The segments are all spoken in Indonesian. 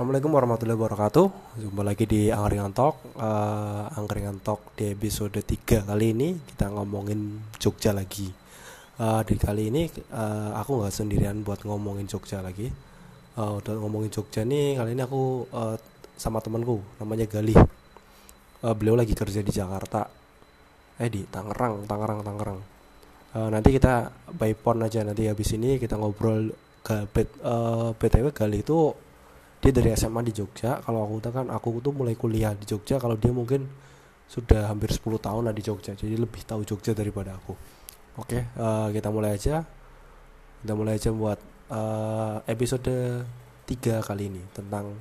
Assalamualaikum warahmatullahi wabarakatuh. Jumpa lagi di Angkringan Talk uh, Angkringan Talk di episode 3 kali ini Kita ngomongin Jogja lagi. Uh, Di kali ini uh, aku nggak sendirian buat ngomongin Jogja lagi. Uh, Udah ngomongin Jogja nih Kali ini aku uh, sama temanku Namanya Galih. Uh, Beliau lagi kerja di Jakarta. Eh di Tangerang Tangerang Tangerang. Uh, Nanti kita by phone aja. Nanti habis ini kita ngobrol ke uh, BTW Galih itu dia dari SMA di Jogja kalau aku kan aku tuh mulai kuliah di Jogja kalau dia mungkin sudah hampir 10 tahun lah di Jogja jadi lebih tahu Jogja daripada aku oke uh, kita mulai aja kita mulai aja buat uh, episode 3 kali ini tentang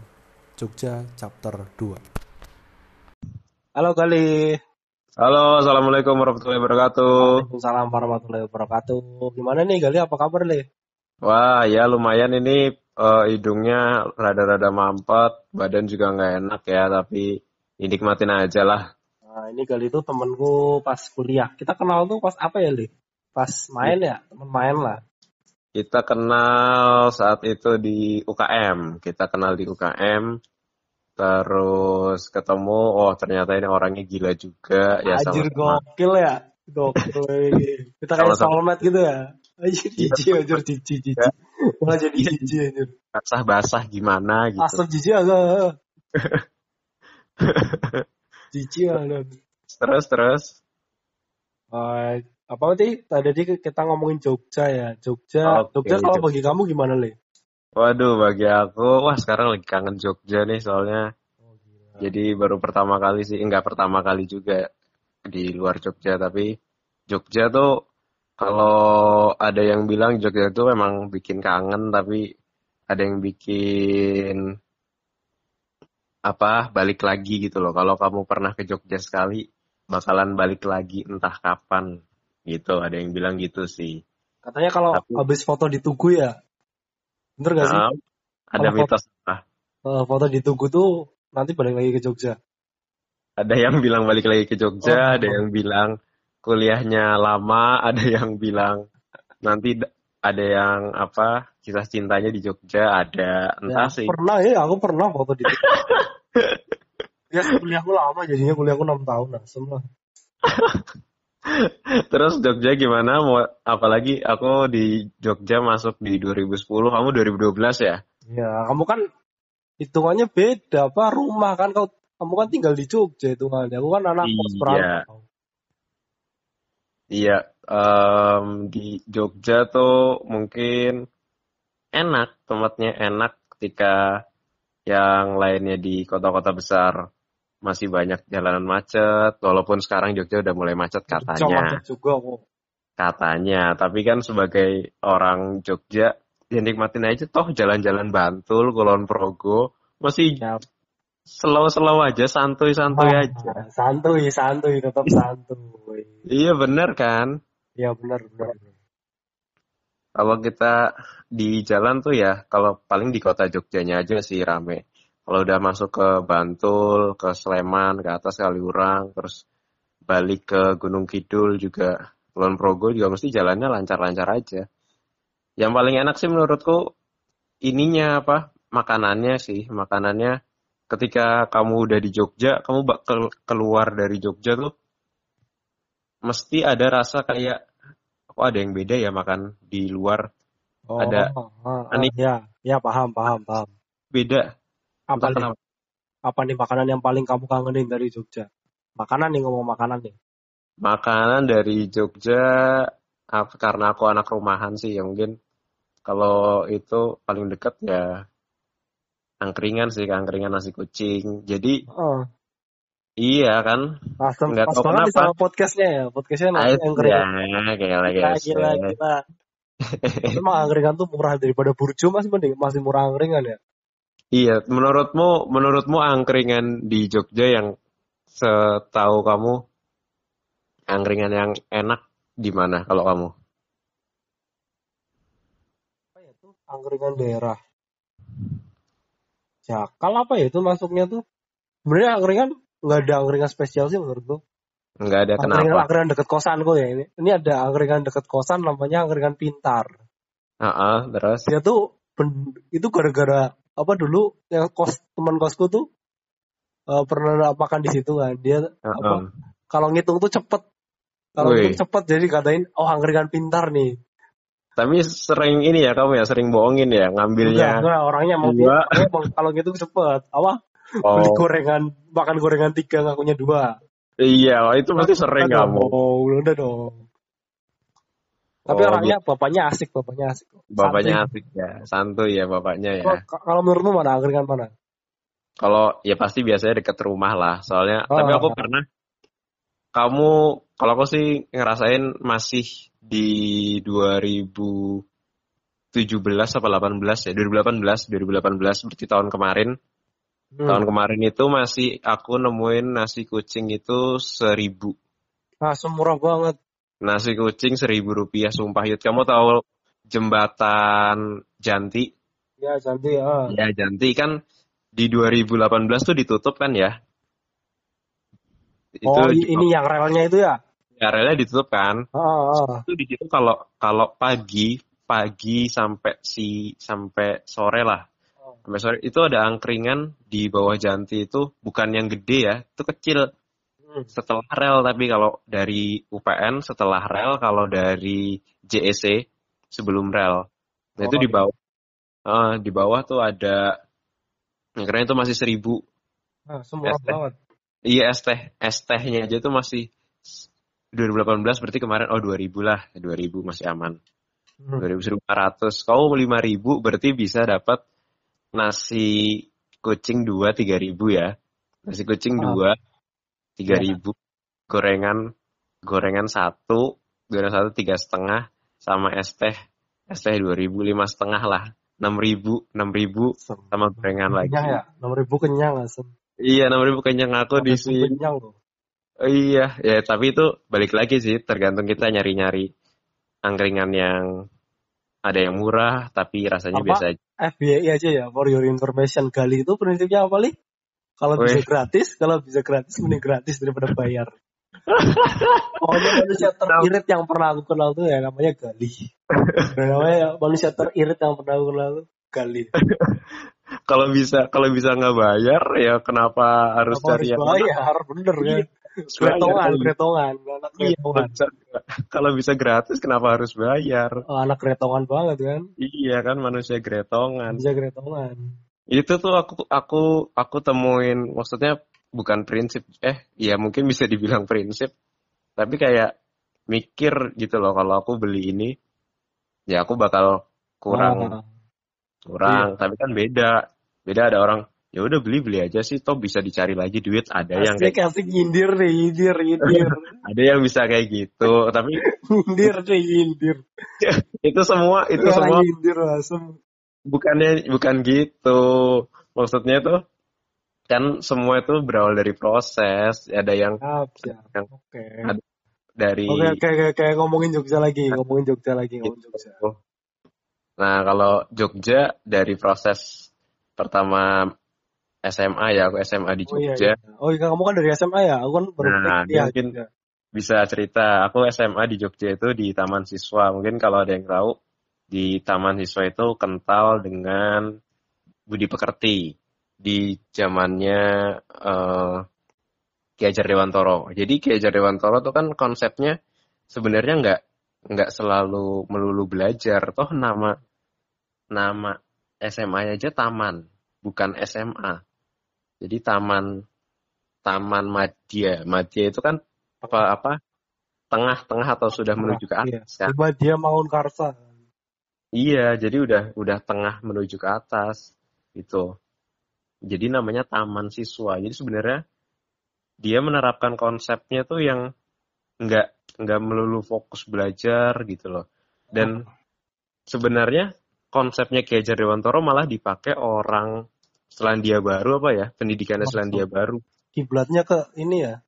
Jogja chapter 2 halo kali Halo, assalamualaikum warahmatullahi wabarakatuh. Waalaikumsalam warahmatullahi wabarakatuh. Gimana nih Gali? Apa kabar Le? Wah, ya lumayan ini uh, hidungnya rada-rada mampet, badan juga nggak enak ya, tapi dinikmatin aja lah. Nah, ini kali itu temenku pas kuliah. Kita kenal tuh pas apa ya, Li? Pas main ya, temen main lah. Kita kenal saat itu di UKM. Kita kenal di UKM. Terus ketemu, oh ternyata ini orangnya gila juga. Ya, Anjir sama gokil ya. Gokil. Kita kayak soulmate gitu ya. Anjir jijik anjir jijik jijik. Malah jadi jijik anjir. Basah-basah gimana gitu. Asal jijik agak. jijik agak. Terus terus. Uh, apa tadi tadi kita ngomongin Jogja ya. Jogja. Okay, Jogja kalau bagi kamu gimana, Le? Waduh, bagi aku, wah sekarang lagi kangen Jogja nih soalnya. Oh, Jadi baru pertama kali sih, enggak pertama kali juga di luar Jogja, tapi Jogja tuh kalau ada yang bilang Jogja itu memang bikin kangen, tapi ada yang bikin apa balik lagi gitu loh. Kalau kamu pernah ke Jogja sekali, bakalan balik lagi entah kapan gitu. Ada yang bilang gitu sih. Katanya kalau Tapi, habis foto di Tugu ya, bener gak sih? ada kalau mitos foto, uh, foto di Tugu tuh nanti balik lagi ke Jogja. Ada yang bilang balik lagi ke Jogja, oh, ada oh. yang bilang kuliahnya lama, ada yang bilang nanti ada yang apa kisah cintanya di Jogja ada entah ya, sih. Pernah ya, aku pernah foto di Ya kuliahku lama jadinya kuliahku enam tahun lah semua. Terus Jogja gimana? Mau apalagi aku di Jogja masuk di 2010, kamu 2012 ya? Ya, kamu kan hitungannya beda apa rumah kan kau kamu kan tinggal di Jogja itu kan. Aku kan anak kos iya. Iya, um, di Jogja tuh mungkin enak, tempatnya enak ketika yang lainnya di kota-kota besar masih banyak jalanan macet, walaupun sekarang Jogja udah mulai macet katanya. Macet juga kok. Katanya, tapi kan sebagai orang Jogja, ya nikmatin aja toh jalan-jalan Bantul, Kulon Progo, masih ya. Slow-slow aja, santuy-santuy oh, aja. Santuy, santuy, tetap santuy. iya bener kan? Iya bener, bener. Kalau kita di jalan tuh ya, kalau paling di kota Jogjanya aja sih rame kalau udah masuk ke Bantul, ke Sleman, ke atas Kaliurang, terus balik ke Gunung Kidul juga, Kulon Progo juga mesti jalannya lancar-lancar aja. Yang paling enak sih menurutku ininya apa? Makanannya sih, makanannya ketika kamu udah di Jogja, kamu bakal keluar dari Jogja tuh mesti ada rasa kayak kok ada yang beda ya makan di luar. Oh, ada oh, oh, oh, ya, ya paham, paham, paham. Beda apa nih? Apa nih makanan yang paling kamu kangenin dari Jogja? Makanan nih ngomong makanan nih. Makanan dari Jogja karena aku anak rumahan sih ya mungkin kalau itu paling dekat ya angkringan sih angkringan nasi kucing. Jadi oh. Iya kan? Asem, Nggak pas banget sama podcastnya ya. Podcastnya nasi angkringan. Ya, gila, gila, gila, gila. Emang angkringan tuh murah daripada burjo mas mending masih murah angkringan ya? Iya, menurutmu menurutmu angkringan di Jogja yang setahu kamu angkringan yang enak di mana kalau kamu? Apa ya tuh angkringan daerah? Jakal apa ya itu masuknya tuh? Sebenarnya angkringan nggak ada angkringan spesial sih menurutku. Nggak ada angkringan, kenapa? Angkringan deket kosan kok ya ini. Ini ada angkringan deket kosan namanya angkringan pintar. Ah, uh -uh, terus? Dia tuh itu gara-gara apa dulu yang kos teman kosku tuh uh, pernah makan di situ kan dia uh -uh. apa kalau ngitung tuh cepet kalau ngitung cepet jadi katain oh angkringan pintar nih tapi sering ini ya kamu ya sering bohongin ya ngambilnya enggak, enggak orangnya mau dua. kalau gitu cepet apa oh. beli gorengan makan gorengan tiga ngakunya dua iya itu pasti sering kamu oh udah dong tapi oh, orangnya bapaknya asik, bapaknya asik. Bapaknya asik ya, santuy ya bapaknya ya. Kalau menurutmu mana angkringan mana? Kalau ya pasti biasanya deket rumah lah, soalnya. Oh, tapi aku oh. pernah, kamu kalau aku sih ngerasain masih di 2017 apa 18 ya, 2018, 2018 berarti tahun kemarin. Hmm. Tahun kemarin itu masih aku nemuin nasi kucing itu seribu. Ah, semurah banget. Nasi kucing seribu rupiah sumpah Yud. Kamu tahu jembatan Janti? Ya Janti ya. Ya Janti kan di 2018 tuh ditutup kan ya? Itu oh ini yang relnya itu ya? Ya relnya ditutup kan. Oh, oh. Itu di situ kalau kalau pagi pagi sampai si sampai sore lah. Oh. Sampai sore itu ada angkringan di bawah Janti itu bukan yang gede ya, itu kecil Hmm. setelah rel tapi kalau dari UPN setelah rel kalau dari JEC sebelum rel nah oh, itu di iya. bawah uh, di bawah tuh ada keren itu masih seribu ah, semua banget iya es teh es tehnya aja tuh masih 2018 berarti kemarin oh 2000 lah. 2000 masih aman. Hmm. 2000 1500 kau 5000 berarti bisa dapat nasi kucing dua tiga ribu ya. Nasi kucing dua tiga iya. ribu. Gorengan gorengan satu gorengan satu tiga setengah sama es teh. Es teh dua ribu lima setengah lah. enam ribu enam ribu sama gorengan lagi. Ya? enam ribu kenyang asem. Iya enam ribu kenyang. Aku di sini. kenyang loh. oh, iya. Ya tapi itu balik lagi sih tergantung kita nyari nyari angkringan yang ada yang murah tapi rasanya apa? biasa aja. FBI aja ya for your information. Gali itu prinsipnya apa nih kalau bisa gratis, kalau bisa gratis mending gratis daripada bayar. Pokoknya manusia teririt yang pernah aku kenal tuh ya namanya Gali. namanya manusia teririt yang pernah aku kenal tuh Gali. kalau bisa kalau bisa nggak bayar ya kenapa harus kenapa cari harus yang bayar? bener kan kretongan kretongan anak iya, kretongan kalau bisa gratis kenapa harus bayar? Oh, anak kretongan banget kan? Iya kan manusia kretongan manusia kretongan itu tuh aku aku aku temuin maksudnya bukan prinsip eh ya mungkin bisa dibilang prinsip tapi kayak mikir gitu loh kalau aku beli ini ya aku bakal kurang oh. kurang iya. tapi kan beda beda ada orang ya udah beli beli aja sih toh bisa dicari lagi duit. Ada asik, yang kayak asik nyindir nih nyindir nyindir. Ada yang bisa kayak gitu tapi nyindir nih nyindir. Itu semua itu semua nyindir asem bukannya bukan gitu. Maksudnya tuh kan semua itu berawal dari proses. Ada yang, siap, siap. yang oke. ada dari oke okay, kayak kayak ngomongin Jogja lagi ngomongin Jogja lagi ngomongin Jogja. Nah kalau Jogja dari proses pertama SMA ya aku SMA di Jogja oh iya, iya. oh iya kamu kan dari SMA ya aku kan baru nah, ya, mungkin juga. bisa cerita aku SMA di Jogja itu di Taman Siswa mungkin kalau ada yang tahu di Taman Siswa itu kental dengan budi pekerti di zamannya uh, Ki Hajar Dewantoro. Jadi Ki Hajar Dewantoro itu kan konsepnya sebenarnya nggak nggak selalu melulu belajar. Toh nama nama SMA aja taman, bukan SMA. Jadi taman taman Madya. Madya itu kan apa apa tengah-tengah atau sudah menuju ke iya. atas. Iya. Madya Mangun Karsa. Iya, jadi udah udah tengah menuju ke atas itu. Jadi namanya taman siswa. Jadi sebenarnya dia menerapkan konsepnya tuh yang nggak nggak melulu fokus belajar gitu loh. Dan sebenarnya konsepnya Ki Hajar Dewantoro malah dipakai orang Selandia Baru apa ya? Pendidikannya Selandia Baru. Kiblatnya ke ini ya.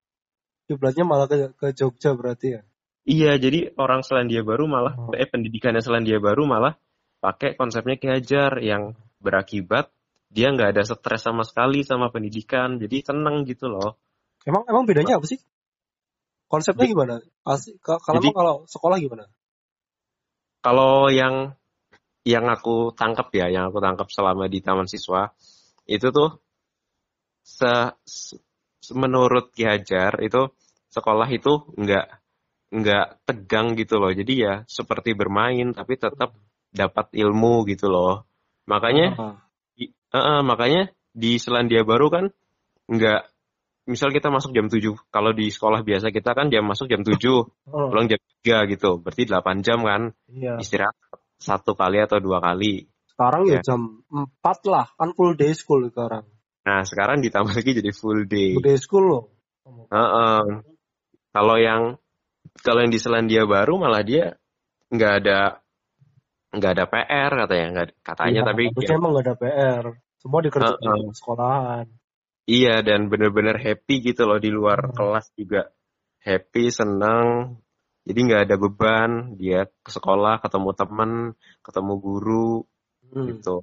Kiblatnya malah ke, ke Jogja berarti ya. Iya, jadi orang Selandia Baru malah oh. eh pendidikannya Selandia Baru malah pakai konsepnya Ki Hajar yang berakibat dia nggak ada stres sama sekali sama pendidikan, jadi tenang gitu loh. Emang emang bedanya apa sih? Konsepnya gimana? Asik, kalau jadi, kalau sekolah gimana? Kalau yang yang aku tangkap ya, yang aku tangkap selama di taman siswa itu tuh se, se menurut Ki Hajar itu sekolah itu nggak nggak tegang gitu loh. Jadi ya seperti bermain tapi tetap dapat ilmu gitu loh. Makanya di, eh, eh, makanya di Selandia Baru kan nggak misal kita masuk jam 7. Kalau di sekolah biasa kita kan jam masuk jam 7, ah, pulang jam 3 gitu. Berarti 8 jam kan iya. istirahat satu kali atau dua kali. Sekarang ya Ya. jam 4 lah, kan full day school sekarang. Nah, sekarang ditambah lagi jadi full day. Full day school loh. Heeh. Kalau yang kalau yang di Selandia Baru malah dia nggak ada nggak ada PR katanya nggak katanya Iya, tapi ya, emang gak ada PR. Semua dikerjain Heeh. di sekolahan. iya dan bener-bener happy gitu loh di luar Hmm. kelas juga happy senang jadi nggak ada beban dia ke sekolah ketemu teman ketemu guru Hmm. gitu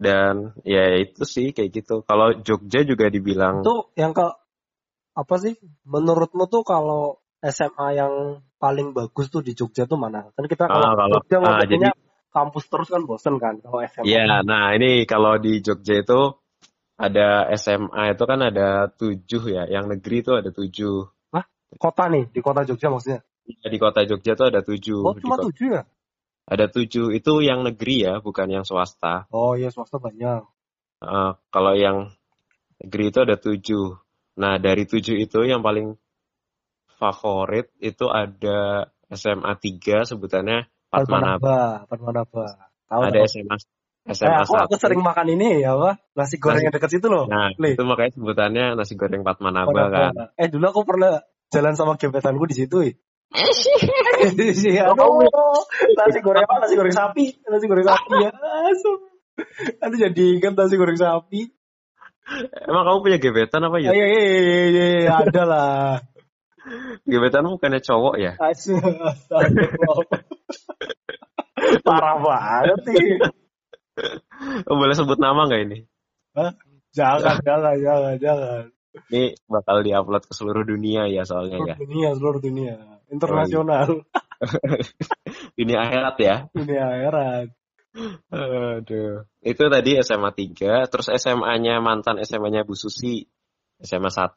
dan ya itu sih kayak gitu kalau Jogja juga dibilang Itu yang ke apa sih? Menurutmu tuh kalau SMA yang paling bagus tuh di Jogja tuh mana? Kan kita kalau Ah, kalau- Jogja ah, ngomonginnya kampus terus kan bosen kan kalau SMA. Iya, nah ini kalau di Jogja itu ada SMA itu kan ada tujuh ya, yang negeri itu ada tujuh. Kota nih, di kota Jogja maksudnya. Di kota Jogja itu ada tujuh. Oh, cuma kota- tujuh ya? Ada tujuh, itu yang negeri ya, bukan yang swasta. Oh iya, swasta banyak. Eh, kalau yang negeri itu ada tujuh. Nah dari tujuh itu yang paling favorit itu ada SMA 3 sebutannya. Fatmanaba, Fatmanaba. Tahu Ada tahu. SMA Eh, SMA aku, aku 1. sering makan ini ya, apa? Nasi goreng Nasi- yang dekat situ loh. Nah, itu makanya sebutannya nasi goreng Fatmanaba Fatmanaba. kan. Eh dulu aku pernah jalan sama gebetanku di situ. Iya, Oh, kamu- aduh, nasi goreng apa? Nasi goreng sapi, nasi goreng sapi ya. Aduh jadi ingat nasi goreng sapi. Emang kamu punya gebetan apa ya? Iya, iya, iya, iya, iya, ada lah. Gebetan bukannya cowok ya? Parah banget sih. Oh, boleh sebut nama nggak ini? Jangan, jangan, jangan, jangan. Ini bakal diupload ke seluruh dunia ya soalnya ya. Seluruh dunia, seluruh dunia. Internasional. Ini akhirat ya. Dunia akhirat. Aduh. Itu tadi SMA 3, terus SMA-nya mantan SMA-nya Bu Susi. SMA 1.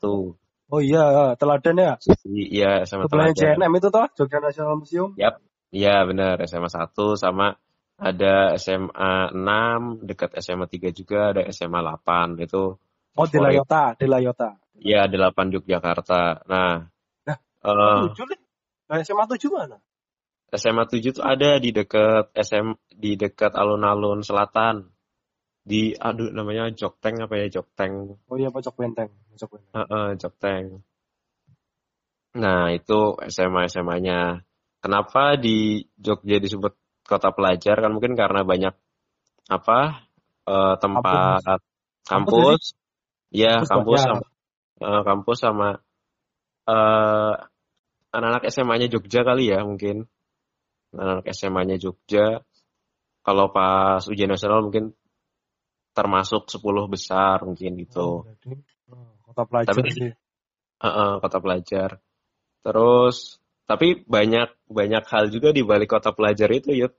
Oh iya, teladan ya. Susi, iya SMA Sebelahnya Teladan. JNM itu toh, Jogja National Museum. Iya benar, SMA 1 sama ada SMA 6, dekat SMA 3 juga ada SMA 8. Itu Oh, di. Layota, di Layota. ya 8 Yogyakarta. Nah, Nah, eh, Tujuh nih. Nah, SMA tujuh mana? SMA 7 tuh ada di dekat SM di dekat alun-alun selatan. Di aduh namanya Jokteng apa ya Jokteng. Oh iya, Pojok Benteng. Pojok Benteng. Heeh, Jokteng. Nah, itu SMA SMA-nya. Kenapa di Jogja disebut kota pelajar kan mungkin karena banyak apa? eh, tempat kampus. Ya, Kampus kampus banyak. sama eh, kampus sama eh anak-anak SMA-nya Jogja kali ya mungkin. Anak-anak SMA-nya Jogja kalau pas ujian nasional mungkin termasuk 10 besar mungkin Oh, gitu. berarti, oh, kota pelajar Tapi- sih. Heeh, kota pelajar. Terus tapi banyak banyak hal juga di balik kota pelajar itu yuk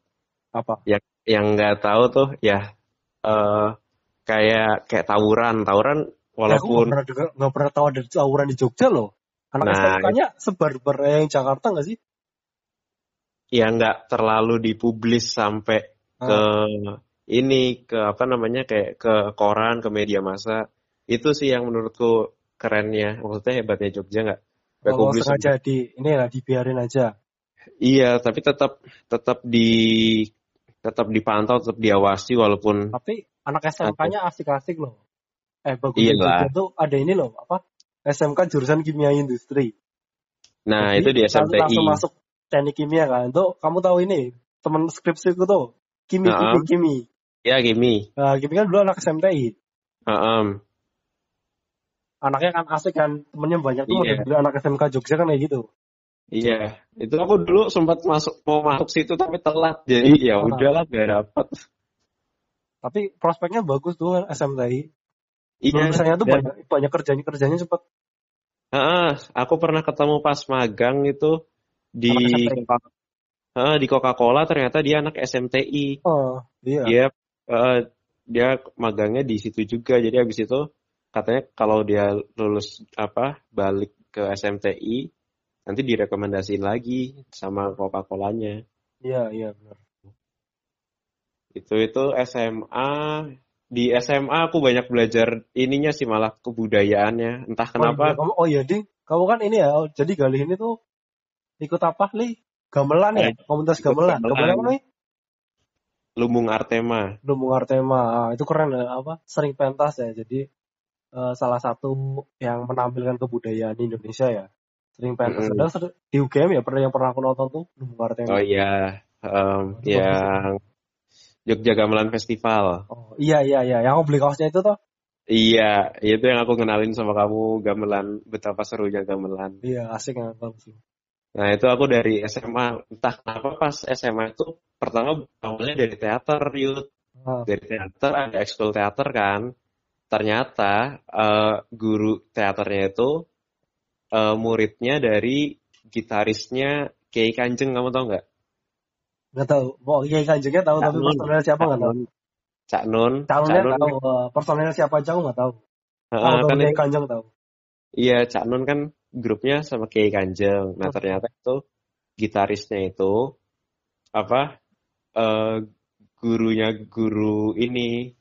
Apa? yang nggak tahu tuh ya eh kayak kayak tawuran tawuran Aku nggak walaupun pernah dengar, nggak pernah tahu ada tawuran di Jogja loh. Anak Nah, SMK-nya sebar-bar yang Jakarta nggak sih? ya nggak terlalu dipublis sampai ke Ah. ini ke apa namanya kayak ke koran ke media massa itu sih yang menurutku kerennya maksudnya hebatnya Jogja nggak Kalau publis sengaja di ini lah dibiarin aja. iya tapi tetap tetap di tetap dipantau tetap diawasi walaupun Tapi anak SMK-nya asik-asik loh. Eh bagus. Jogja tuh ada ini loh apa? SMK jurusan kimia industri. nah Jadi, itu di SMTI Langsung masuk teknik kimia kan. Tuh kamu tahu ini teman skripsiku tuh kimi kimi Heeh. kimi. ya Gimi Nah, kimi kan dulu anak SMTI. Heeh. Anaknya kan asik kan temennya banyak tuh Iya. model anak SMK Jogja kan kayak gitu. Iya, itu aku dulu sempat masuk mau masuk situ tapi telat. Jadi ya Ah. udahlah gak dapet. Tapi prospeknya bagus tuh SMTI. Iya. Lulusannya tuh dan- banyak banyak kerjanya kerjanya cepet. Heeh, aku pernah ketemu pas magang itu di eh, di Coca-Cola ternyata dia anak SMTI. Oh, iya. Dia eh, dia magangnya di situ juga. Jadi habis itu katanya kalau dia lulus apa balik ke SMTI nanti direkomendasiin lagi sama Coca-Colanya. Iya, iya benar. Itu itu SMA di SMA aku banyak belajar ininya sih malah kebudayaannya. Entah Oh iya, kenapa kamu oh iya, Ding. Kamu kan ini ya, oh, jadi Galih ini tuh ikut apa, Li? Gamelan ya? Eh, Komunitas gamelan. Gamelan apa nih? Lumbung Artema. Lumbung Artema. Ah, itu keren ya, apa? Sering pentas ya. Jadi eh, salah satu yang menampilkan kebudayaan Indonesia ya. Sering pentas. Padahal ser- di UGM ya pernah yang pernah aku nonton tuh Lumbung Oh Artema. iya, em, Itu bagus ya. yang Jogja Gamelan Festival. Oh iya iya iya. Yang aku beli kaosnya itu tuh. Iya, itu yang aku kenalin sama kamu gamelan betapa serunya gamelan. Iya asik yang bagus. Nah itu aku dari SMA, entah kenapa pas SMA itu pertama awalnya dari teater, yud Ah, dari teater ada ekskul teater kan. Ternyata eh, guru teaternya itu eh, muridnya dari gitarisnya Kiai Kanjeng, kamu tau nggak? Nggak tahu. Oh iya kanjengnya tahu Cak tapi Nun, personelnya siapa nggak tahu. Cak Nun, Cak Nun, tahu. eh, personelnya siapa aja nggak tahu. eh, Tahu kan Kiai Kanjeng tahu. Iya, Cak Nun kan grupnya sama Kiai Kanjeng. Nah, Hmm. ternyata itu gitarisnya itu apa eh gurunya guru ini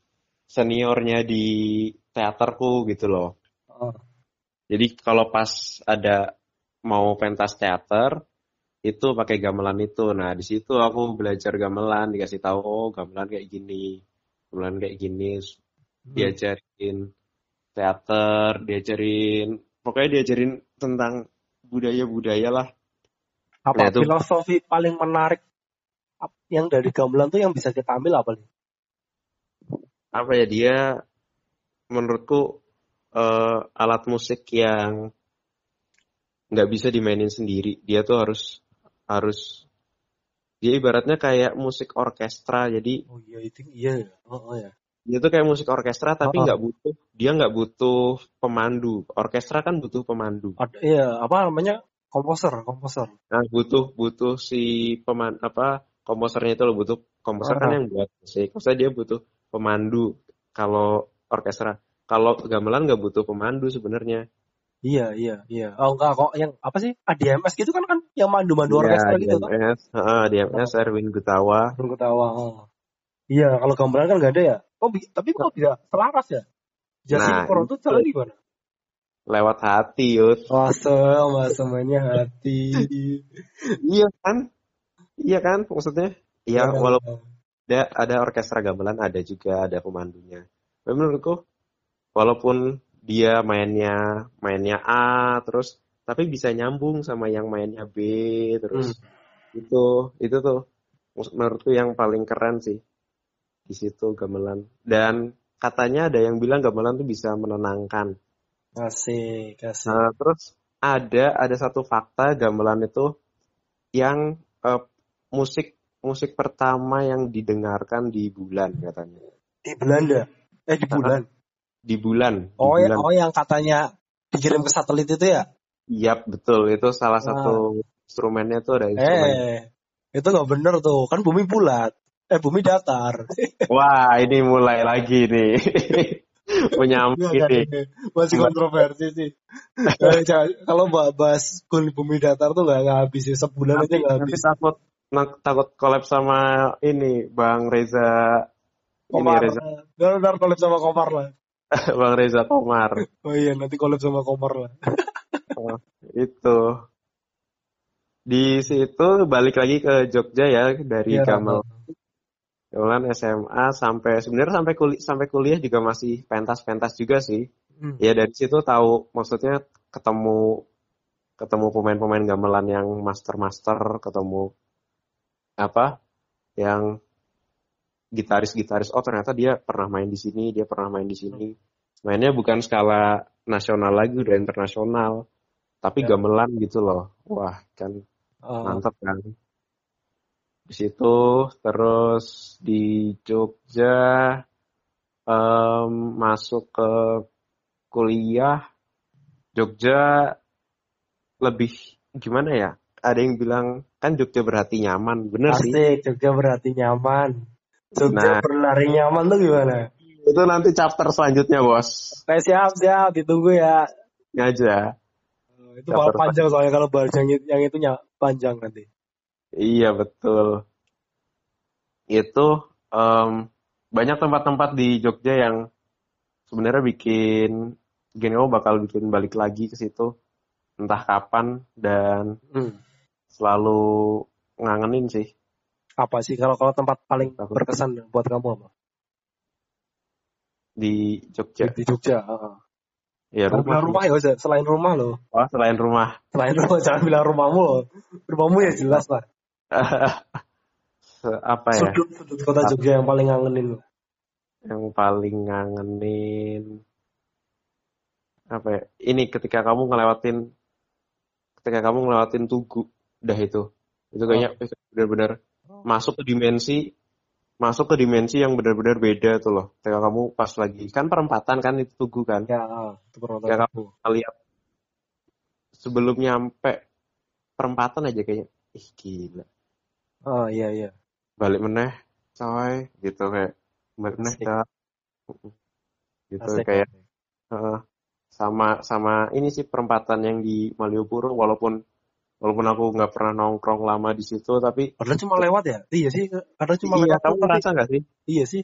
seniornya di teaterku gitu loh. Oh, Jadi kalau pas ada mau pentas teater itu pakai gamelan itu. Nah, di situ aku belajar gamelan, dikasih tahu oh gamelan kayak gini. Gamelan kayak gini, hmm. diajarin teater, diajarin pokoknya diajarin tentang budaya-budaya lah. Nah, Apa itu filosofi paling menarik yang dari gamelan tuh yang bisa kita ambil apa nih? apa ya dia menurutku eh, alat musik yang nggak bisa dimainin sendiri. Dia tuh harus harus dia ibaratnya kayak musik orkestra. Jadi Oh iya itu iya. ya. Oh, oh ya. dia tuh kayak musik orkestra Oh, tapi oh. nggak butuh dia nggak butuh pemandu. Orkestra kan butuh pemandu. Ada iya apa namanya komposer komposer. Nah, butuh butuh si peman apa komposernya itu loh butuh komposer kan Ah, yang buat musik. Maksudnya dia butuh pemandu kalau orkestra. Kalau gamelan nggak butuh pemandu sebenarnya. Iya iya iya. Oh enggak kok yang apa sih? ADMS gitu kan kan yang mandu-mandu Iya, orkestra gitu kan? DMS, heeh, DMS Oh, Erwin Gutawa. belum ketawa. Oh. Iya kalau gamelan kan nggak ada ya. Oh tapi kok bisa selaras ya? Jasi Nah, Koron itu jalan gimana? lewat hati. Masa masa mainnya hati. Iya kan? Iya kan? Maksudnya, ya Iya. walaupun ada ada orkestra gamelan, ada juga ada pemandunya. Tapi menurutku, walaupun dia mainnya mainnya A terus, tapi bisa nyambung sama yang mainnya B terus. Hmm. Itu itu tuh menurutku yang paling keren sih di situ gamelan. Dan katanya ada yang bilang gamelan tuh bisa menenangkan. Asik asik. Nah, terus ada ada satu fakta gamelan itu yang eh, musik musik pertama yang didengarkan di bulan katanya. Di Belanda. Eh di bulan. Di bulan, di Oh ya, bulan. oh yang katanya dikirim ke satelit itu ya? Yap, betul. Itu salah Wah. satu instrumennya tuh ada instrumen. Eh, itu nggak bener tuh. Kan bumi bulat. Eh bumi datar. Wah, ini mulai lagi nih. Menyampe Iya kan ini. ini masih kontroversi sih. Eh, kalau bahas bumi datar tuh nggak nggak habis sih sebulan aja Nanti nggak nanti habis. takut takut collab sama ini Bang Reza ini Komar, Reza ntar ntar collab sama Komar lah. Bang Reza Komar. Oh iya nanti collab sama Komar lah. Oh, itu di situ balik lagi ke Jogja ya dari Iya. Gamel Gamelan SMA sampai sebenarnya sampai kuliah sampai kuliah juga masih pentas-pentas juga sih. Hmm. Ya dari situ tahu maksudnya ketemu ketemu pemain-pemain gamelan yang master-master, ketemu apa yang gitaris-gitaris. Oh ternyata dia pernah main di sini, dia pernah main di sini. Mainnya bukan skala nasional lagi, udah internasional. Tapi Ya. gamelan gitu loh. Wah kan Oh, mantep kan. Di situ terus di Jogja em, masuk ke kuliah Jogja lebih gimana ya? Ada yang bilang kan Jogja berarti nyaman, bener sih. Asik, Jogja berarti nyaman. Jogja Nah. berlari nyaman tuh gimana? Itu nanti chapter selanjutnya bos. Oke, siap, siap. Ditunggu ya. Aja. Itu bakal Chapter panjang soalnya kalau bahas yang, yang itu panjang nanti. Iya betul. Itu em, banyak tempat-tempat di Jogja yang sebenarnya bikin kamu bakal bikin balik lagi ke situ entah kapan dan Hmm. selalu ngangenin sih. Apa sih kalau kalau tempat paling Aku- berkesan buat kamu apa? di Jogja. Di Jogja. Ya Jangan bilang rumah. rumah ya, selain rumah loh. Wah, selain rumah. Selain rumah jangan bilang rumahmu loh. Rumahmu ya jelas lah. Apa ya? Sudut sudut kota Jogja yang paling ngangenin. Yang paling ngangenin apa ya? Ini ketika kamu ngelewatin ketika kamu ngelewatin Tugu, udah itu. Itu kayaknya benar-benar masuk ke dimensi masuk ke dimensi yang benar-benar beda tuh loh. Ketika kamu pas lagi kan perempatan kan itu Tugu kan. Ya, itu penonton Ya, aku. Lihat sebelum nyampe perempatan aja kayaknya ih gila. Oh iya iya. Balik meneh coy gitu kayak balik meneh. Kak. gitu Asik, kayak. Heeh. sama sama ini sih perempatan yang di Malioboro walaupun walaupun aku nggak pernah nongkrong lama di situ tapi Padahal cuma lewat ya? Iya sih, padahal cuma iya lewat. kamu ngerasa nggak sih Iya sih.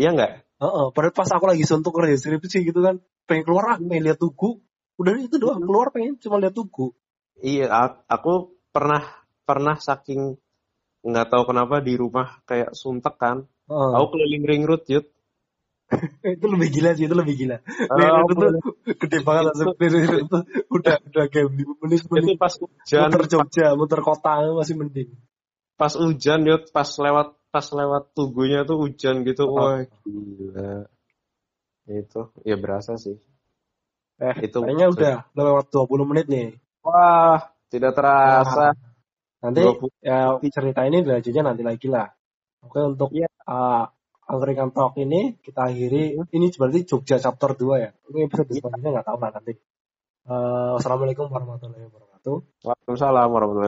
iya nggak Heeh, padahal pas aku lagi suntuk kerja skripsi gitu kan, pengen keluar ah, pengen lihat tugu. Udah itu doang, keluar pengen cuma lihat tugu. iya aku pernah pernah saking nggak tahu kenapa di rumah kayak suntek kan Heeh. aku keliling ring road yud itu lebih gila sih, itu lebih gila. Eh, road aku itu gede banget langsung road itu udah udah kayak menit itu menit pas hujan muter Jogja, muter kota masih mending. pas hujan yud pas lewat pas lewat tugunya tuh hujan gitu Oh. wah gila itu ya berasa sih Eh, Itu- kayaknya udah lewat 20 menit nih. wah tidak terasa Nanti 20 ya cerita ini dilanjutnya nanti lagi lah. Oke untuk Iya. uh, Angkringan Talk ini kita akhiri. Ini berarti Jogja chapter 2 ya. Ini episode Iya. selanjutnya nggak tahu lah nanti. Uh, wassalamualaikum warahmatullahi wabarakatuh. Waalaikumsalam warahmatullahi